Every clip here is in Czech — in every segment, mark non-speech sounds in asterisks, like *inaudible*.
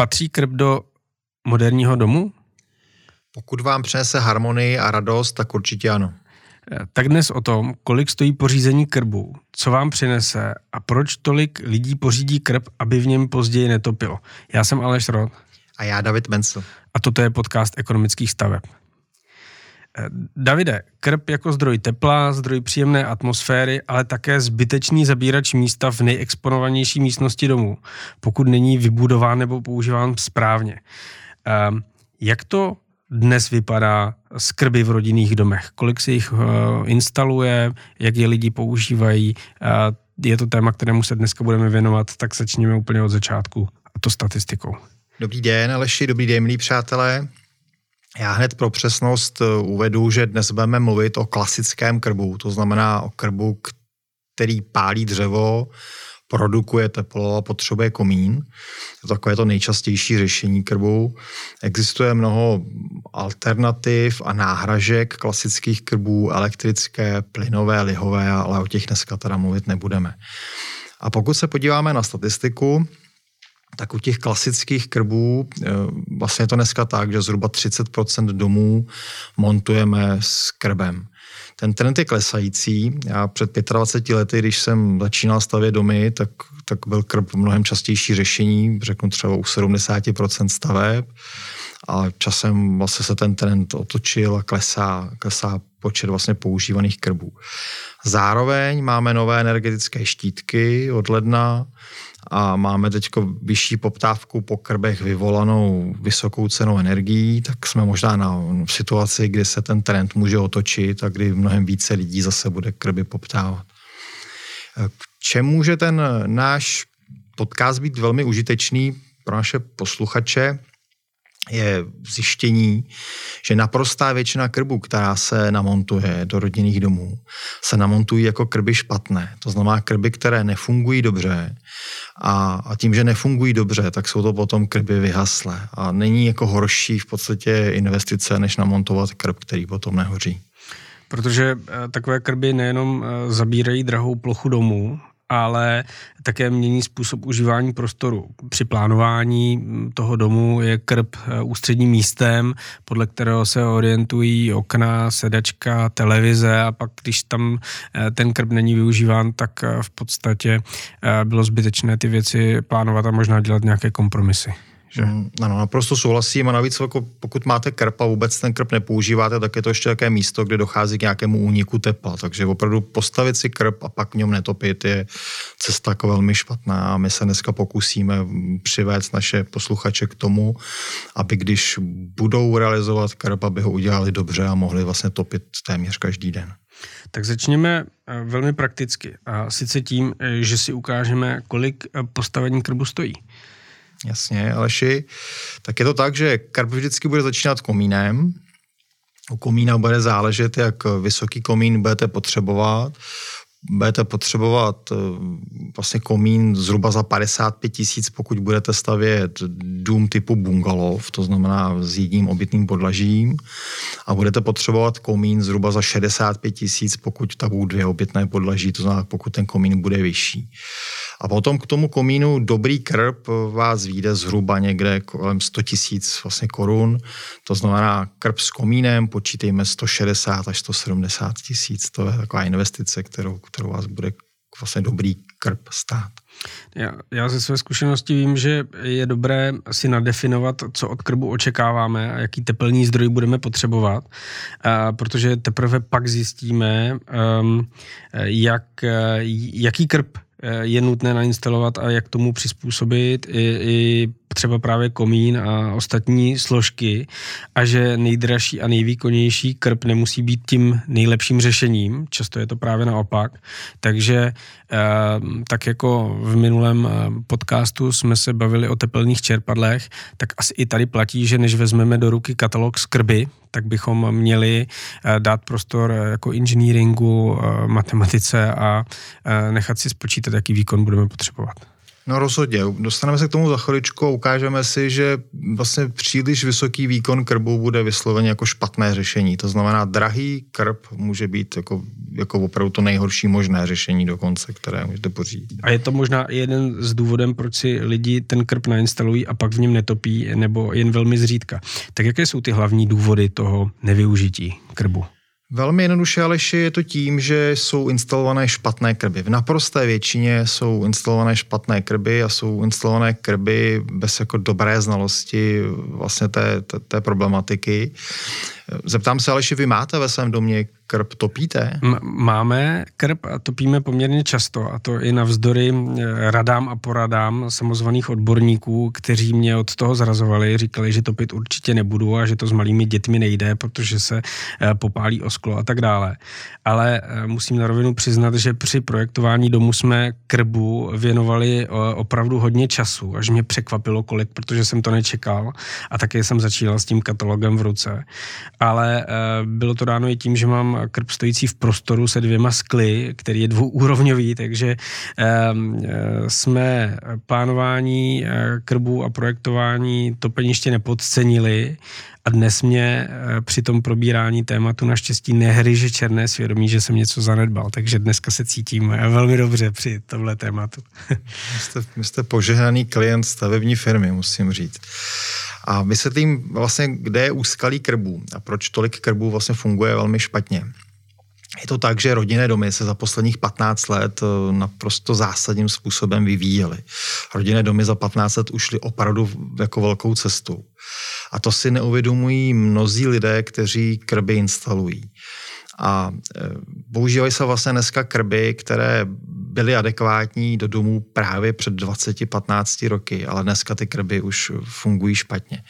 Patří krb do moderního domu? Pokud vám přinese harmonii a radost, tak určitě ano. Eh, tak dnes o tom, kolik stojí pořízení krbu, co vám přinese a proč tolik lidí pořídí krb, aby v něm později netopilo. Já jsem Aleš Rod. A já David Mencel. A toto je podcast ekonomických staveb. Eh, Davide, krb jako zdroj tepla, zdroj příjemné atmosféry, ale také zbytečný zabírač místa v nejexponovanější místnosti domu, pokud není vybudován nebo používán správně. Ehm, jak to dnes vypadá z krby v rodinných domech? Kolik se jich eh, instaluje, jak je lidi používají? Je to téma, kterému se dneska budeme věnovat, tak začněme úplně od začátku a to statistikou. Dobrý den, Aleši, dobrý den, milí přátelé. Já hned pro přesnost eh, uvedu, že dnes budeme mluvit o klasickém krbu, to znamená o krbu, který pálí dřevo, produkuje teplo a potřebuje komín. To takové to nejčastější řešení krbu. Existuje mnoho alternativ a náhražek klasických krbů, elektrické, plynové, lihové, ale o těch dneska teda mluvit nebudeme. A pokud se podíváme na statistiku, tak u těch klasických krbů eh, vlastně je to dneska tak, že zhruba 30% domů montujeme s krbem. Ten trend je klesající. Já před 25 lety, když jsem začínal stavět domy, tak, tak byl krb mnohem častější řešení, řeknu třeba u 70% staveb. A časem vlastně se ten trend otočil a klesá, klesá počet vlastně používaných krbů. Zároveň máme nové energetické štítky od ledna, a máme teď vyšší poptávku po krbech vyvolanou vysokou cenou energií, tak jsme možná na situaci, kdy se ten trend může otočit a kdy mnohem více lidí zase bude krby poptávat. K čemu může ten náš podcast být velmi užitečný pro naše posluchače, je zjištění, že naprostá většina krbů, která se namontuje do rodinných domů, se namontují jako krby špatné. To znamená krby, které nefungují dobře a, a tím, že nefungují dobře, tak jsou to potom krby vyhaslé. A není jako horší v podstatě investice, než namontovat krb, který potom nehoří. Protože eh, takové krby nejenom eh, zabírají drahou plochu domů, ale také mění způsob užívání prostoru. Při plánování toho domu je krb eh, ústředním místem, podle kterého se orientují okna, sedačka, televize a pak, když tam eh, ten krb není využíván, tak eh, v podstatě bylo zbytečné ty věci plánovat a možná dělat nějaké kompromisy. Že? Mm, ano, naprosto souhlasím a navíc jako pokud máte krp a vůbec ten krp nepoužíváte, tak je to ještě také místo, kde dochází k nějakému úniku tepla. Takže opravdu postavit si krp a pak v něm netopit je cesta jako velmi špatná a my se dneska pokusíme přivést naše posluchače k tomu, aby když budou realizovat krp, aby ho udělali dobře a mohli vlastně topit téměř každý den. Tak začněme eh, velmi prakticky. A sice tím, eh, že si ukážeme, kolik eh, postavení krbu stojí. Jasně, Aleši. Tak je to tak, že karp vždycky bude začínat komínem. U komína bude záležet, jak vysoký komín budete potřebovat budete potřebovat eh, vlastně komín zhruba za 55 tisíc, pokud budete stavět dům typu bungalov, to znamená s jedním obytným podlažím. A budete potřebovat komín zhruba za 65 tisíc, pokud tam budou dvě obytné podlaží, to znamená pokud ten komín bude vyšší. A potom k tomu komínu dobrý krb vás vyjde zhruba někde kolem 100 tisíc vlastně korun, to znamená krb s komínem počítejme 160 až 170 tisíc, to je taková investice, kterou kterou vás bude vlastně dobrý krb stát. Já, já ze své zkušenosti vím, že je dobré si nadefinovat, co od krbu očekáváme a jaký teplný zdroj budeme potřebovat, a, protože teprve pak zjistíme, um, jak, jaký krb je nutné nainstalovat a jak tomu přizpůsobit i, i třeba právě komín a ostatní složky a že nejdražší a nejvýkonnější krb nemusí být tím nejlepším řešením, často je to právě naopak. Takže eh, tak jako v minulém eh, podcastu jsme se bavili o teplných čerpadlech, tak asi i tady platí, že než vezmeme do ruky katalog skrby, tak bychom měli eh, dát prostor jako inženýringu, matematice a nechat si spočítat, jaký výkon budeme potřebovat. No rozhodně. Dostaneme se k tomu za chviličku a ukážeme si, že vlastně příliš vysoký výkon krbu bude vysloveně jako špatné řešení. To znamená, drahý krb může být jako, jako opravdu to nejhorší možné řešení dokonce, které můžete pořídit. A je to možná jeden z důvodem, proč si lidi ten krb nainstalují a pak v něm netopí, nebo jen velmi zřídka. Tak jaké jsou ty hlavní důvody toho nevyužití krbu? Velmi jednoduše, Aleši, je to tím, že jsou instalované špatné krby. V naprosté většině jsou instalované špatné krby a jsou instalované krby bez jako dobré znalosti vlastně té, té, té problematiky. Zeptám se, Aleši, vy máte ve svém domě krb, topíte? M- máme krb a topíme poměrně často a to i navzdory radám a poradám samozvaných odborníků, kteří mě od toho zrazovali, říkali, že topit určitě nebudu a že to s malými dětmi nejde, protože se eh, popálí o sklo a tak dále. Ale eh, musím na rovinu přiznat, že při projektování domu jsme krbu věnovali opravdu hodně času, až mě překvapilo kolik, protože jsem to nečekal a také jsem začínal s tím katalogem v ruce ale bylo to dáno i tím, že mám krb stojící v prostoru se dvěma skly, který je dvouúrovňový, takže ehm, eh, jsme plánování eh, krbu a projektování topeniště nepodcenili a dnes mě při tom probírání tématu naštěstí nehryže černé svědomí, že jsem něco zanedbal, takže dneska se cítím velmi dobře při tomhle tématu. *laughs* Jste, jste požehnaný klient stavební firmy, musím říct. A vysvětlím vlastně, kde je úskalý krbů a proč tolik krbů vlastně funguje velmi špatně. Je to tak, že rodinné domy se za posledních 15 let eh, naprosto zásadním způsobem vyvíjely. Rodinné domy za 15 let ušly opravdu jako velkou cestu. A to si neuvědomují mnozí lidé, kteří krby instalují. A e, používají se vlastně dneska krby, které byly adekvátní do domů právě před 20-15 roky, ale dneska ty krby už fungují špatně.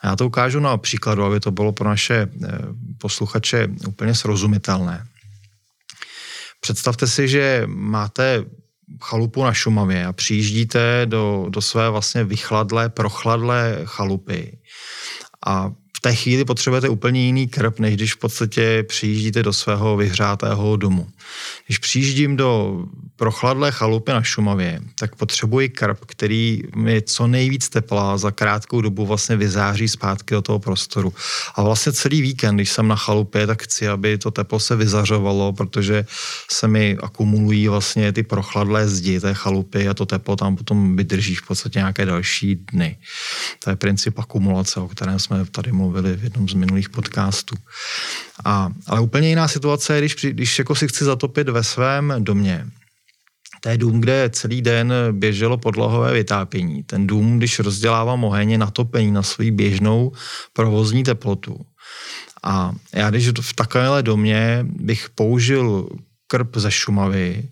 A já to ukážu na příkladu, aby to bylo pro naše e, posluchače úplně srozumitelné. Představte si, že máte chalupu na Šumavě a přijíždíte do, do své vlastně vychladlé, prochladlé chalupy. A té chvíli potřebujete úplně jiný krb, než když v podstatě přijíždíte do svého vyhřátého domu. Když přijíždím do prochladlé chalupy na Šumavě, tak potřebuji krb, který mi co nejvíc tepla za krátkou dobu vlastně vyzáří zpátky do toho prostoru. A vlastně celý víkend, když jsem na chalupě, tak chci, aby to teplo se vyzařovalo, protože se mi akumulují vlastně ty prochladlé zdi té chalupy a to teplo tam potom vydrží v podstatě nějaké další dny. To je princip akumulace, o kterém jsme tady mluvili v jednom z minulých podcastů. A, ale úplně jiná situace je, když, když jako si chci zatopit ve svém domě. To je dům, kde celý den běželo podlohové vytápění. Ten dům, když rozdělávám oheň, je natopení na svoji běžnou provozní teplotu. A já když v takovémhle domě bych použil krb ze Šumavy,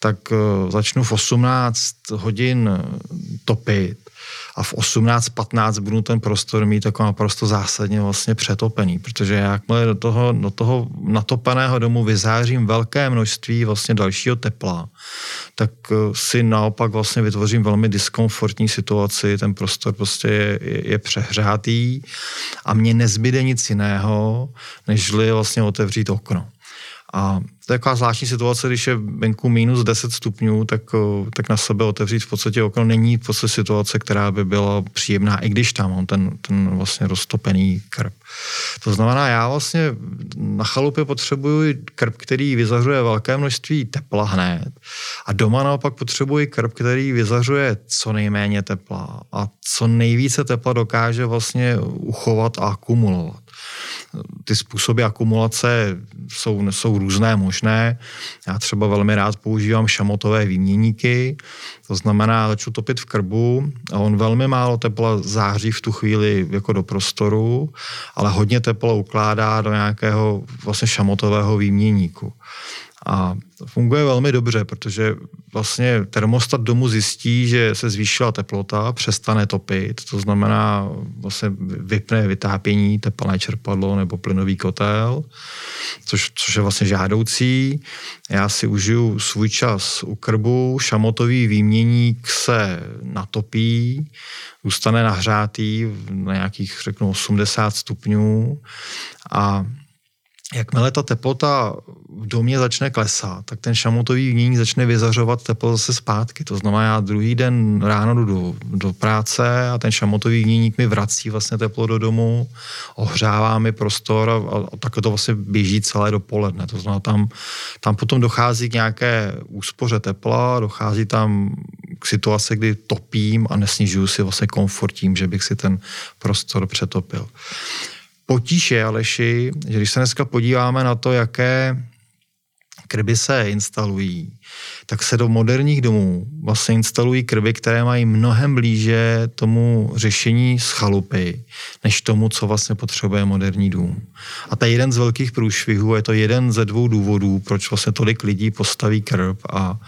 tak eh, začnu v 18 hodin topit a v 18-15 budu ten prostor mít jako naprosto zásadně vlastně přetopený, protože jakmile do toho, do toho natopeného domu vyzářím velké množství vlastně dalšího tepla, tak eh, si naopak vlastně vytvořím velmi diskomfortní situaci, ten prostor prostě je, je, je přehřátý a mně nezbyde nic jiného, nežli vlastně otevřít okno. A to je taková zvláštní situace, když je venku minus 10 stupňů, tak, tak na sebe otevřít v podstatě okno není v podstatě situace, která by byla příjemná, i když tam mám ten, ten vlastně roztopený krb. To znamená, já vlastně na chalupě potřebuji krb, který vyzařuje velké množství tepla hned a doma naopak potřebuji krb, který vyzařuje co nejméně tepla a co nejvíce tepla dokáže vlastně uchovat a akumulovat ty způsoby akumulace jsou, jsou různé možné. Já třeba velmi rád používám šamotové výměníky, to znamená, začnu topit v krbu a on velmi málo tepla září v tu chvíli jako do prostoru, ale hodně tepla ukládá do nějakého vlastně šamotového výměníku. A funguje velmi dobře, protože vlastně termostat domu zjistí, že se zvýšila teplota, přestane topit, to znamená vlastně vypne vytápění, teplné čerpadlo nebo plynový kotel, což, což je vlastně žádoucí. Já si užiju svůj čas u krbu, šamotový výměník se natopí, zůstane nahřátý na nějakých, řeknu, 80 stupňů a jakmile ta teplota v domě začne klesat, tak ten šamotový vnění začne vyzařovat teplo zase zpátky. To znamená, já druhý den ráno jdu do, do práce a ten šamotový vněník mi vrací vlastně teplo do domu, ohřává mi prostor a, a takhle to vlastně běží celé dopoledne. To znamená, tam, tam potom dochází k nějaké úspoře tepla, dochází tam k situaci, kdy topím a nesnižuju si vlastně komfort tím, že bych si ten prostor přetopil. Potíž je, Aleši, že když se dneska podíváme na to, jaké krby se instalují, tak se do moderních domů vlastně instalují krby, které mají mnohem blíže tomu řešení z chalupy, než tomu, co vlastně potřebuje moderní dům. A to je jeden z velkých průšvihů, je to jeden ze dvou důvodů, proč vlastně tolik lidí postaví krb a,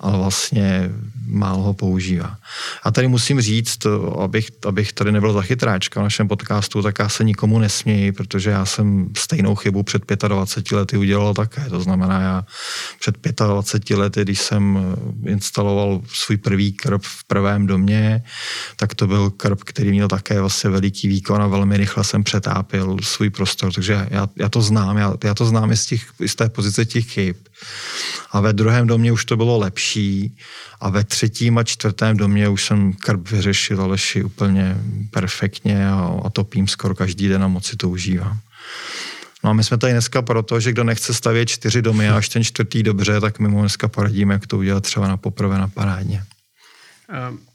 a vlastně málo ho používá. A tady musím říct, abych, abych tady nebyl zachytráčka v našem podcastu, tak já se nikomu nesměji, protože já jsem stejnou chybu před 25 lety udělal také. To znamená, já před 25 lety, když jsem eh, instaloval svůj první krb v prvém domě, tak to byl krb, který měl také vlastně veliký výkon a velmi rychle jsem přetápil svůj prostor, takže já, já to znám, já, já to znám i z, těch, z té pozice těch chyb. A ve druhém domě už to bylo lepší a ve třetím a čtvrtém domě už jsem krb vyřešil Aleši úplně perfektně a, a topím skoro každý den a moc si to užívám. No a my jsme tady dneska proto, že kdo nechce stavět čtyři domy a až ten čtvrtý dobře, tak my mu dneska poradíme, jak to udělat třeba na poprvé na parádně. Um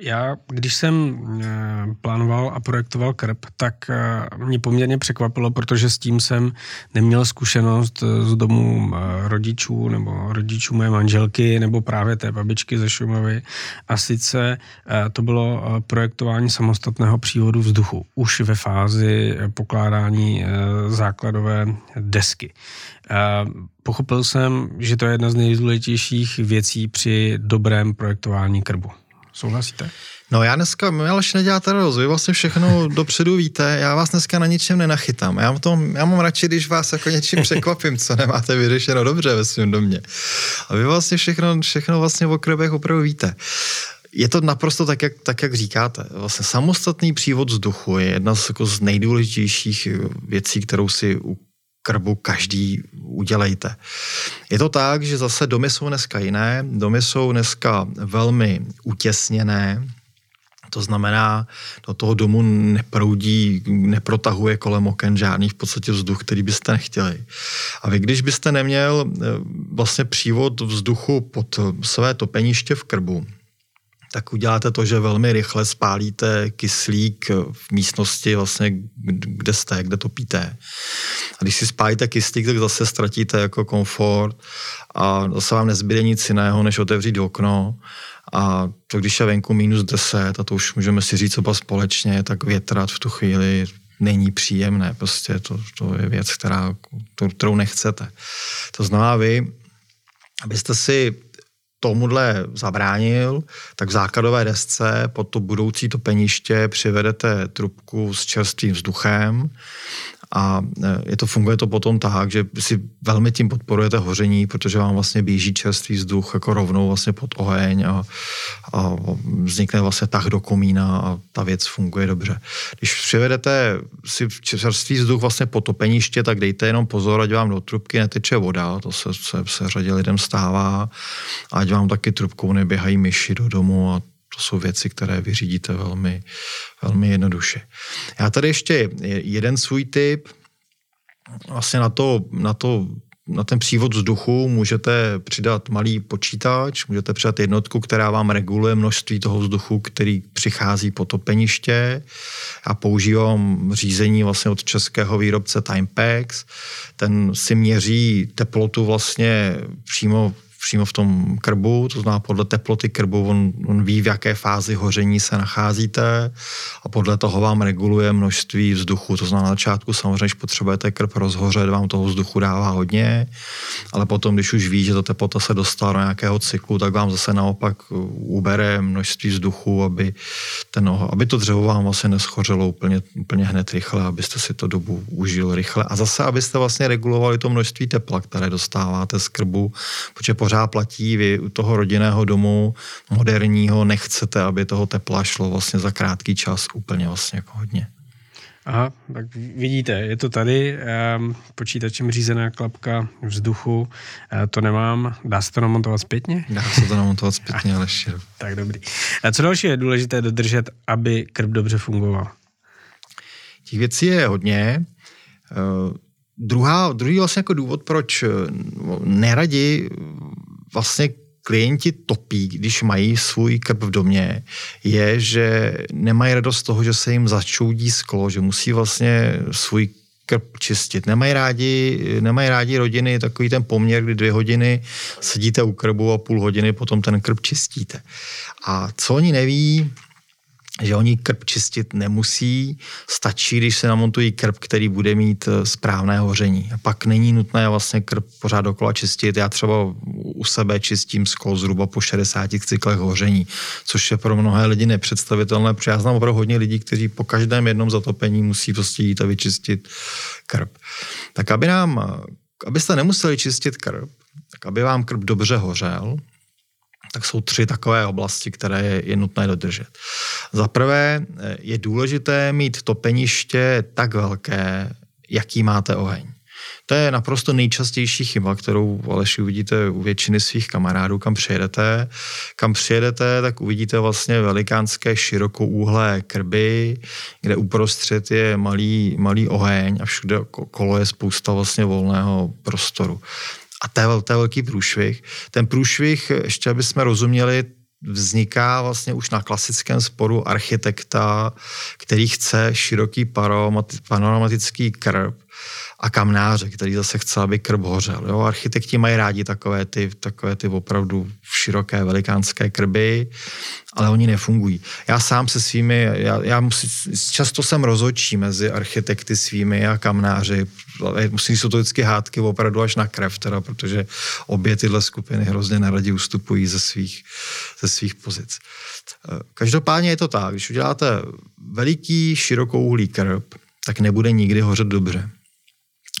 já, když jsem eh, plánoval a projektoval krb, tak eh, mě poměrně překvapilo, protože s tím jsem neměl zkušenost z domu eh, rodičů nebo rodičů mé manželky nebo právě té babičky ze Šumavy. A sice to bylo projektování samostatného přívodu vzduchu už ve fázi pokládání základové desky. Pochopil jsem, že to je jedna z nejdůležitějších věcí při dobrém projektování krbu. Souhlasíte? No já dneska, my ale neděláte radost, vy vlastně všechno *laughs* dopředu víte, já vás dneska na ničem nenachytám. Já, tom, já mám radši, když vás jako něčím překvapím, co nemáte vyřešeno dobře ve svém domě. A vy vlastně všechno, všechno vlastně o krebech opravdu víte. Je to naprosto tak, jak, tak, jak říkáte. Vlastně samostatný přívod vzduchu je jedna z, jako z nejdůležitějších věcí, kterou si u krbu každý udělejte. Je to tak, že zase domy jsou dneska jiné, domy jsou dneska velmi utěsněné, to znamená, do toho domu neproudí, neprotahuje kolem oken žádný v podstatě vzduch, který byste nechtěli. A vy, když byste neměl eh, vlastně přívod vzduchu pod své topeniště v krbu, tak uděláte to, že velmi rychle spálíte kyslík v místnosti, vlastně, kde jste, kde topíte. A když si spálíte kyslík, tak zase ztratíte jako komfort a zase vám nezbyde nic jiného, než otevřít okno. A to, když je venku minus 10, a to už můžeme si říct oba společně, tak větrat v tu chvíli není příjemné. Prostě to, to je věc, která, kterou nechcete. To znamená vy, abyste si tomuhle zabránil, tak v základové desce pod to budoucí topeniště přivedete trubku s čerstvým vzduchem a e, je to, funguje to potom tak, že si velmi tím podporujete hoření, protože vám vlastně běží čerstvý vzduch jako rovnou vlastně pod oheň a, a vznikne vlastně tah do komína a ta věc funguje dobře. Když přivedete si čerstvý vzduch vlastně po topeniště, tak dejte jenom pozor, ať vám do trubky neteče voda, to se, se, se řadě lidem stává, ať vám taky trubkou neběhají myši do domu a to jsou věci, které vyřídíte velmi, velmi jednoduše. Já tady ještě jeden svůj tip, vlastně na to, na to na ten přívod vzduchu můžete přidat malý počítač, můžete přidat jednotku, která vám reguluje množství toho vzduchu, který přichází po topeniště. Já používám řízení vlastně od českého výrobce Timepex. Ten si měří teplotu vlastně přímo přímo v tom krbu, to znamená podle teploty krbu, on, on ví, v jaké fázi hoření se nacházíte a podle toho vám reguluje množství vzduchu. To znamená na začátku samozřejmě, když potřebujete krb rozhořet, vám toho vzduchu dává hodně, ale potom, když už ví, že ta teplota se dostala do nějakého cyklu, tak vám zase naopak ubere množství vzduchu, aby, ten, aby to dřevo vám vlastně neschořelo úplně, úplně hned rychle, abyste si to dobu užil rychle a zase, abyste vlastně regulovali to množství tepla, které dostáváte z krbu, protože pořád platí, vy u toho rodinného domu moderního nechcete, aby toho tepla šlo vlastně za krátký čas úplně vlastně jako hodně. Aha, tak vidíte, je to tady, um, počítačem řízená klapka vzduchu, uh, to nemám, dá se to namontovat zpětně? Dá se to namontovat zpětně, *laughs* ale ještě. tak dobrý. A co další je důležité dodržet, aby krb dobře fungoval? Těch věcí je hodně. Uh, druhá, druhý vlastně jako důvod, proč neradi vlastně klienti topí, když mají svůj krb v domě, je, že nemají radost z toho, že se jim začoudí sklo, že musí vlastně svůj krb čistit. Nemají rádi, nemají rádi rodiny takový ten poměr, kdy dvě hodiny sedíte u krbu a půl hodiny potom ten krb čistíte. A co oni neví, že oni krb čistit nemusí, stačí, když se namontují krb, který bude mít eh, správné hoření. A pak není nutné vlastně krb pořád dokola čistit. Já třeba u sebe čistím sklo zhruba po 60 cyklech hoření, což je pro mnohé lidi nepředstavitelné, protože já znám opravdu hodně lidí, kteří po každém jednom zatopení musí prostě jít a vyčistit krb. Tak aby nám, abyste nemuseli čistit krb, tak aby vám krb dobře hořel, tak jsou tři takové oblasti, které je, nutné dodržet. Za prvé je důležité mít topeniště tak velké, jaký máte oheň. To je naprosto nejčastější chyba, kterou Aleši uvidíte u většiny svých kamarádů, kam přijedete. Kam přijedete, tak uvidíte vlastně velikánské širokouhlé krby, kde uprostřed je malý, malý oheň a všude kolo je spousta vlastně volného prostoru. A to je, to je velký průšvih. Ten průšvih, ještě aby jsme rozuměli, vzniká vlastně už na klasickém sporu architekta, který chce široký panoramatický krb a kamnáře, který zase chce, aby krb hořel. Jo? Architekti mají rádi takové ty, takové ty opravdu široké, velikánské krby, ale oni nefungují. Já sám se svými, já, já musí, často jsem rozočí mezi architekty svými a kamnáři. Musí jsou to vždycky hádky opravdu až na krev, teda, protože obě tyhle skupiny hrozně neradi ustupují ze svých, ze svých pozic. Každopádně je to tak, když uděláte veliký, širokouhlý krb, tak nebude nikdy hořet dobře.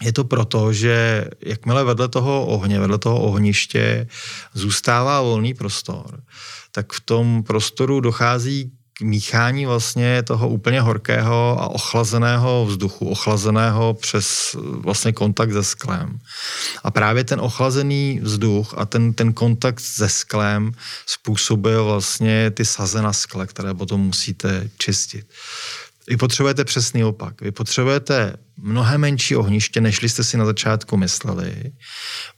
Je to proto, že jakmile vedle toho ohně, vedle toho ohniště zůstává volný prostor, tak v tom prostoru dochází k míchání vlastně toho úplně horkého a ochlazeného vzduchu, ochlazeného přes vlastně kontakt se sklem. A právě ten ochlazený vzduch a ten, ten kontakt se sklem způsobuje vlastně ty saze na skle, které potom musíte čistit. Vy potřebujete přesný opak. Vy potřebujete mnohem menší ohniště, než jste si na začátku mysleli.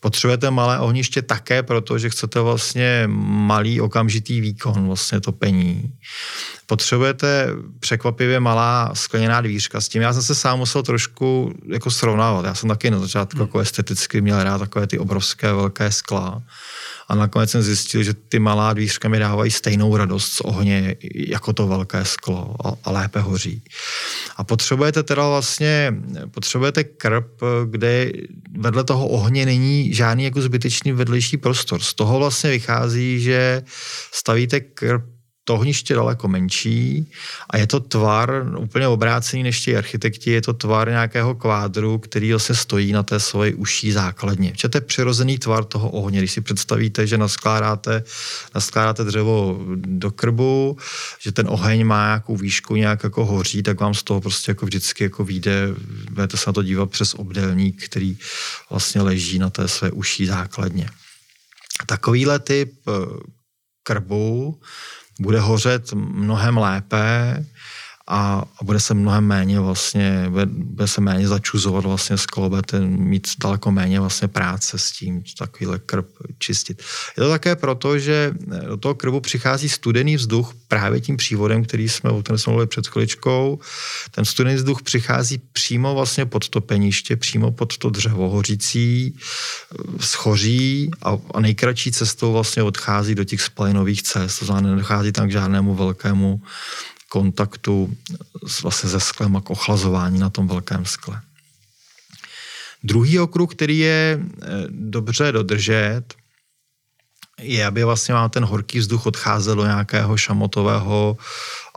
Potřebujete malé ohniště také, protože chcete vlastně malý okamžitý výkon vlastně topení. Potřebujete překvapivě malá skleněná dvířka. S tím já jsem se sám musel trošku jako srovnávat. Já jsem taky na začátku hmm. jako esteticky měl rád takové ty obrovské velké skla a nakonec jsem zjistil, že ty malá dvířka mi dávají stejnou radost z ohně jako to velké sklo a, a lépe hoří. A potřebujete teda vlastně, potřebujete krb, kde vedle toho ohně není žádný jako zbytečný vedlejší prostor. Z toho vlastně vychází, že stavíte krb to ohniště daleko menší a je to tvar úplně obrácený než ti architekti, je to tvar nějakého kvádru, který se stojí na té svoji uší základně. Že to je přirozený tvar toho ohně. Když si představíte, že naskládáte, naskládáte dřevo do krbu, že ten oheň má nějakou výšku, nějak jako hoří, tak vám z toho prostě jako vždycky jako vyjde, budete se na to dívat přes obdelník, který vlastně leží na té své uší základně. Takovýhle typ eh, krbu bude hořet mnohem lépe a, a bude se mnohem méně vlastně, bude, bude se méně začuzovat vlastně sklo, budete mít daleko méně vlastně práce s tím, takovýhle krb čistit. Je to také proto, že do toho krbu přichází studený vzduch právě tím přívodem, který jsme, o jsme mluvili před chviličkou. Ten studený vzduch přichází přímo vlastně pod to peniště, přímo pod to dřevo hořící, schoří a, a nejkratší cestou vlastně odchází do těch spalinových cest, to znamená, nedochází tam k žádnému velkému kontaktu s, vlastně se sklem a k ochlazování na tom velkém skle. Druhý okruh, který je eh, dobře dodržet, je, aby vlastně vám ten horký vzduch odcházel do nějakého šamotového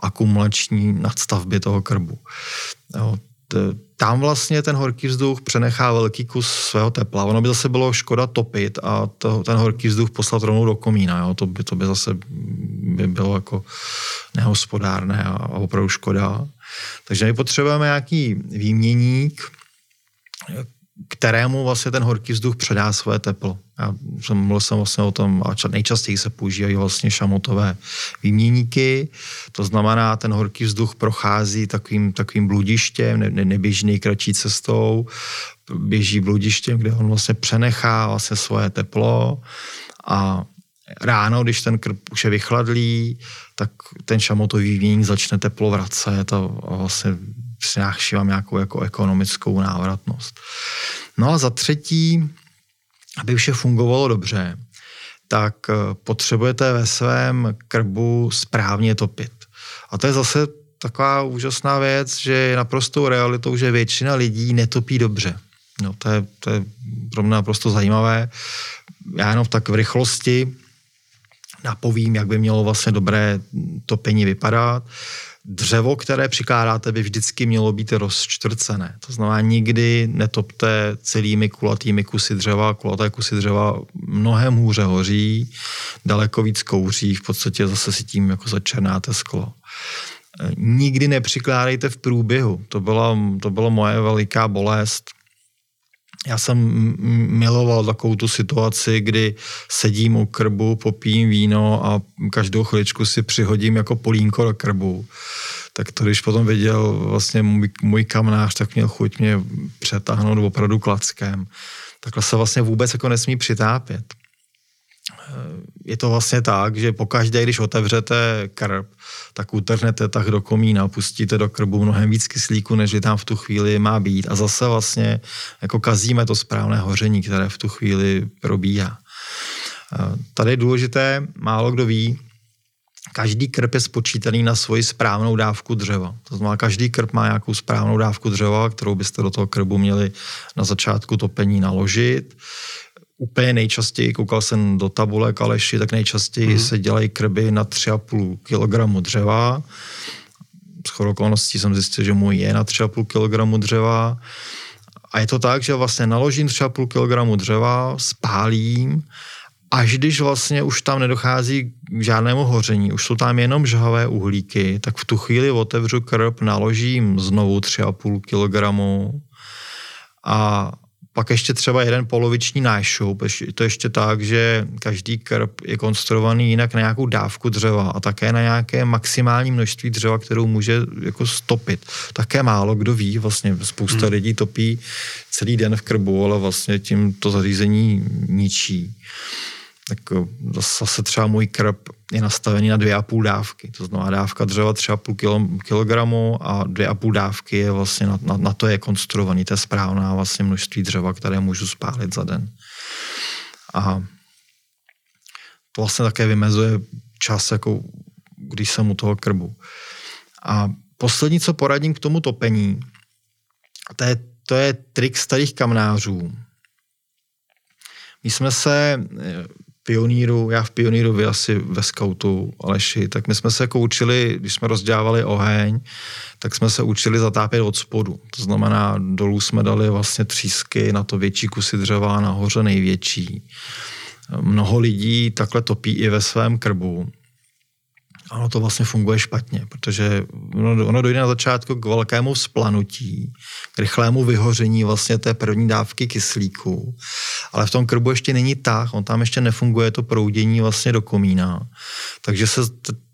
akumulační nadstavby toho krbu. Tam vlastně ten horký vzduch přenechá velký kus svého tepla. Ono by zase bylo škoda topit a to, ten horký vzduch poslat rovnou do komína. Jo? To, by, to by zase by bylo jako nehospodárné a, opravdu škoda. Takže my potřebujeme nějaký výměník, kterému vlastně ten horký vzduch předá své teplo. Já jsem mluvil jsem vlastně o tom, a nejčastěji se používají vlastně šamotové výměníky, to znamená, ten horký vzduch prochází takovým, takovým bludištěm, ne, ne, neběží nejkratší cestou, běží bludištěm, kde on vlastně přenechá vlastně svoje teplo a ráno, když ten krb už je vychladlý, tak ten šamotový výměník začne teplo vracet a, a vlastně přináší vám nějakou jako ekonomickou návratnost. No a za třetí, aby vše fungovalo dobře, tak eh, potřebujete ve svém krbu správně topit. A to je zase taková úžasná věc, že je naprostou realitou, že většina lidí netopí dobře. No, to, je, to je pro mě naprosto zajímavé. Já jenom tak v rychlosti napovím, jak by mělo vlastně dobré topení vypadat dřevo, které přikládáte, by vždycky mělo být rozčtvrcené. To znamená, nikdy netopte celými kulatými kusy dřeva. Kulaté kusy dřeva mnohem hůře hoří, daleko víc kouří, v podstatě zase si tím jako začernáte sklo. Nikdy nepřikládejte v průběhu. To byla, to byla moje veliká bolest já jsem miloval takovou tu situaci, kdy sedím u krbu, popím víno a každou chviličku si přihodím jako polínko do krbu. Tak to, když potom viděl vlastně můj, můj kamnář, tak měl chuť mě přetáhnout opravdu klackem. Takhle se vlastně vůbec jako nesmí přitápět. Je to vlastně tak, že pokaždé, když otevřete krb, tak utrhnete tak do komína, pustíte do krbu mnohem víc kyslíku, než tam v tu chvíli má být. A zase vlastně jako kazíme to správné hoření, které v tu chvíli probíhá. Tady je důležité, málo kdo ví, každý krb je spočítaný na svoji správnou dávku dřeva. To znamená, každý krb má nějakou správnou dávku dřeva, kterou byste do toho krbu měli na začátku topení naložit úplně nejčastěji, koukal jsem do tabulek Aleši, tak nejčastěji mm. se dělají krby na 3,5 kg dřeva. S okolností jsem zjistil, že můj je na 3,5 kg dřeva. A je to tak, že vlastně naložím 3,5 kg dřeva, spálím, až když vlastně už tam nedochází k žádnému hoření, už jsou tam jenom žhavé uhlíky, tak v tu chvíli otevřu krb, naložím znovu 3,5 kg a pak ještě třeba jeden poloviční nášup, to ještě tak, že každý krb je konstruovaný jinak na nějakou dávku dřeva a také na nějaké maximální množství dřeva, kterou může jako stopit. Také málo kdo ví, vlastně spousta hmm. lidí topí celý den v krbu, ale vlastně tím to zařízení ničí tak eh, zase třeba můj krb je nastavený na dvě a půl dávky. To znamená dávka dřeva 3,5 kilogramu a dvě a půl dávky je vlastně na, na, na to je konstruovaný. To je správná vlastně množství dřeva, které můžu spálit za den. A to vlastně také vymezuje čas, jako když jsem u toho krbu. A poslední, co poradím k tomu topení, to je, to je trik starých kamnářů. My jsme se pioníru, já v pioníru, vy asi ve skautu, Aleši, tak my jsme se jako učili, když jsme rozdělávali oheň, tak jsme se učili zatápět od spodu. To znamená, dolů jsme dali vlastně třísky na to větší kusy dřeva, nahoře největší. Mnoho lidí takhle topí i ve svém krbu ono to vlastně funguje špatně, protože ono, ono dojde na začátku k velkému splanutí, k rychlému vyhoření vlastně té první dávky kyslíku, ale v tom krbu ještě není tah, on tam ještě nefunguje to proudění vlastně do komína, takže se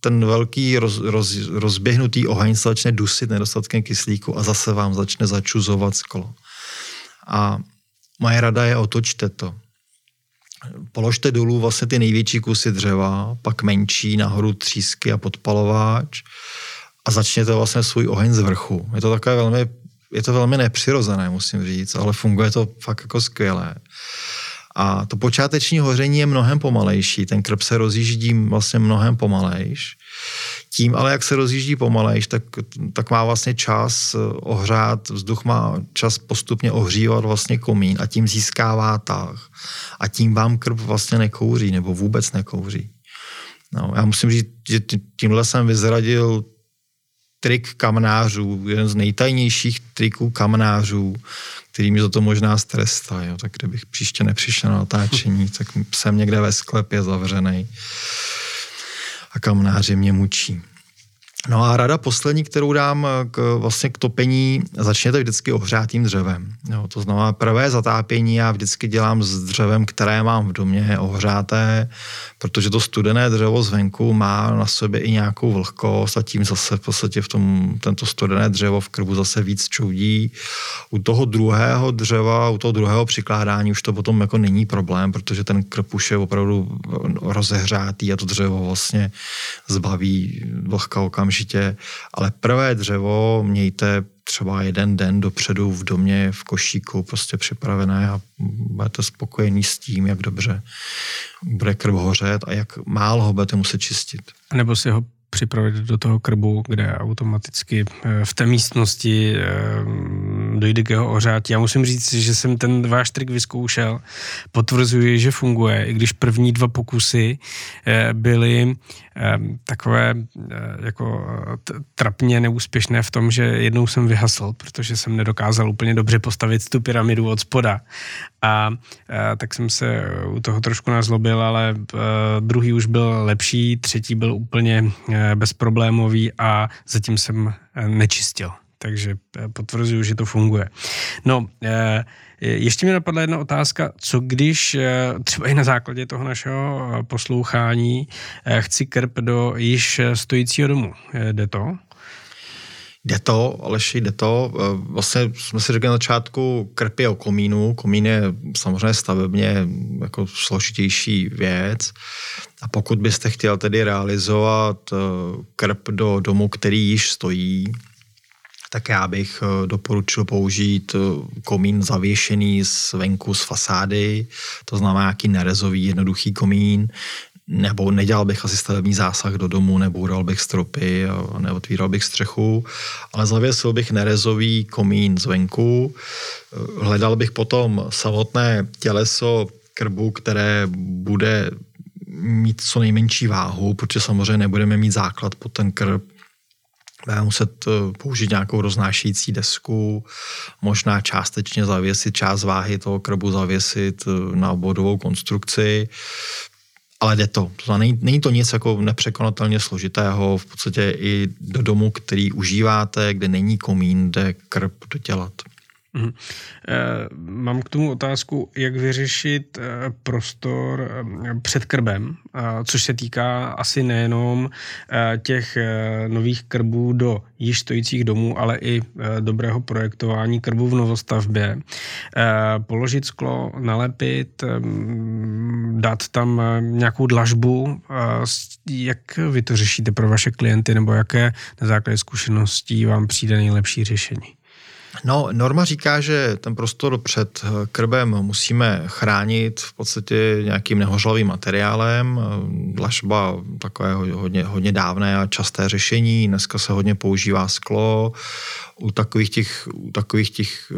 ten velký roz, roz, rozběhnutý oheň se začne dusit nedostatkem kyslíku a zase vám začne začuzovat sklo. A moje rada je otočte to položte dolů vlastně ty největší kusy dřeva, pak menší, nahoru třísky a podpalováč a začněte vlastně svůj oheň z vrchu. Je to takové velmi, je to velmi nepřirozené, musím říct, ale funguje to fakt jako skvěle. A to počáteční hoření je mnohem pomalejší, ten krb se rozjíždí vlastně mnohem pomalejš. Tím ale, jak se rozjíždí pomalejš, tak, tak má vlastně čas ohřát, vzduch má čas postupně ohřívat vlastně komín a tím získává tah. A tím vám krb vlastně nekouří, nebo vůbec nekouří. No, já musím říct, že tímhle jsem vyzradil trik kamnářů, jeden z nejtajnějších triků kamnářů, který za to možná strestá. Jo. Tak kdybych příště nepřišel na natáčení, tak jsem někde ve sklepě zavřený a kamnáři mě mučí. No a rada poslední, kterou dám k, vlastně k topení, začněte vždycky ohřátým dřevem. Jo, to znamená prvé zatápění já vždycky dělám s dřevem, které mám v domě ohřáté, protože to studené dřevo zvenku má na sobě i nějakou vlhkost a tím zase v podstatě v tom, tento studené dřevo v krbu zase víc čoudí. U toho druhého dřeva, u toho druhého přikládání už to potom jako není problém, protože ten krb už je opravdu rozehřátý a to dřevo vlastně zbaví vlhka okamžitě. Ale prvé dřevo mějte třeba jeden den dopředu v domě, v košíku prostě připravené a budete spokojení s tím, jak dobře bude krv hořet a jak málo ho budete muset čistit. Nebo si ho připravit do toho krbu, kde automaticky eh, v té místnosti eh, dojde k jeho ohřátí. Já musím říct, že jsem ten váš trik vyzkoušel, potvrzuji, že funguje, i když první dva pokusy eh, byly takové jako trapně neúspěšné v tom, že jednou jsem vyhasl, protože jsem nedokázal úplně dobře postavit tu pyramidu od spoda. A, tak jsem se u toho trošku nazlobil, ale druhý už byl lepší, třetí byl úplně bezproblémový a zatím jsem nečistil takže eh, potvrzuju, že to funguje. No, eh, ještě mi napadla jedna otázka, co když eh, třeba i na základě toho našeho poslouchání chci krp do již stojícího domu. Jde to? Jde to, Aleši, jde to. Vlastně jsme si řekli na začátku, krp je o komínu. Komín je samozřejmě stavebně jako složitější věc. A pokud byste chtěl tedy realizovat krp do domu, který již stojí, tak já bych eh, doporučil použít eh, komín zavěšený zvenku z fasády, to znamená nějaký nerezový jednoduchý komín, nebo nedělal bych asi stavební zásah do domu, neboural bych stropy, neotvíral bych střechu, ale zavěsil bych nerezový komín zvenku, eh, hledal bych potom samotné těleso krbu, které bude mít co nejmenší váhu, protože samozřejmě nebudeme mít základ pod ten krb, Budeme muset eh, použít nějakou roznášející desku, možná částečně zavěsit část váhy toho krbu, zavěsit eh, na obvodovou konstrukci, ale jde to. to není, není to nic jako nepřekonatelně složitého, v podstatě i do domu, který užíváte, kde není komín, jde krb dodělat. Mm. Mám k tomu otázku, jak vyřešit eh, prostor eh, před krbem, což se týká asi nejenom těch nových krbů do již stojících domů, ale i dobrého projektování krbu v novostavbě. Položit sklo, nalepit, dát tam nějakou dlažbu. Jak vy to řešíte pro vaše klienty, nebo jaké na základě zkušeností vám přijde nejlepší řešení? No, norma říká, že ten prostor před krbem musíme chránit v podstatě nějakým nehořlavým materiálem. Dlažba takové hodně, hodně dávné a časté řešení. Dneska se hodně používá sklo. U takových těch, u takových těch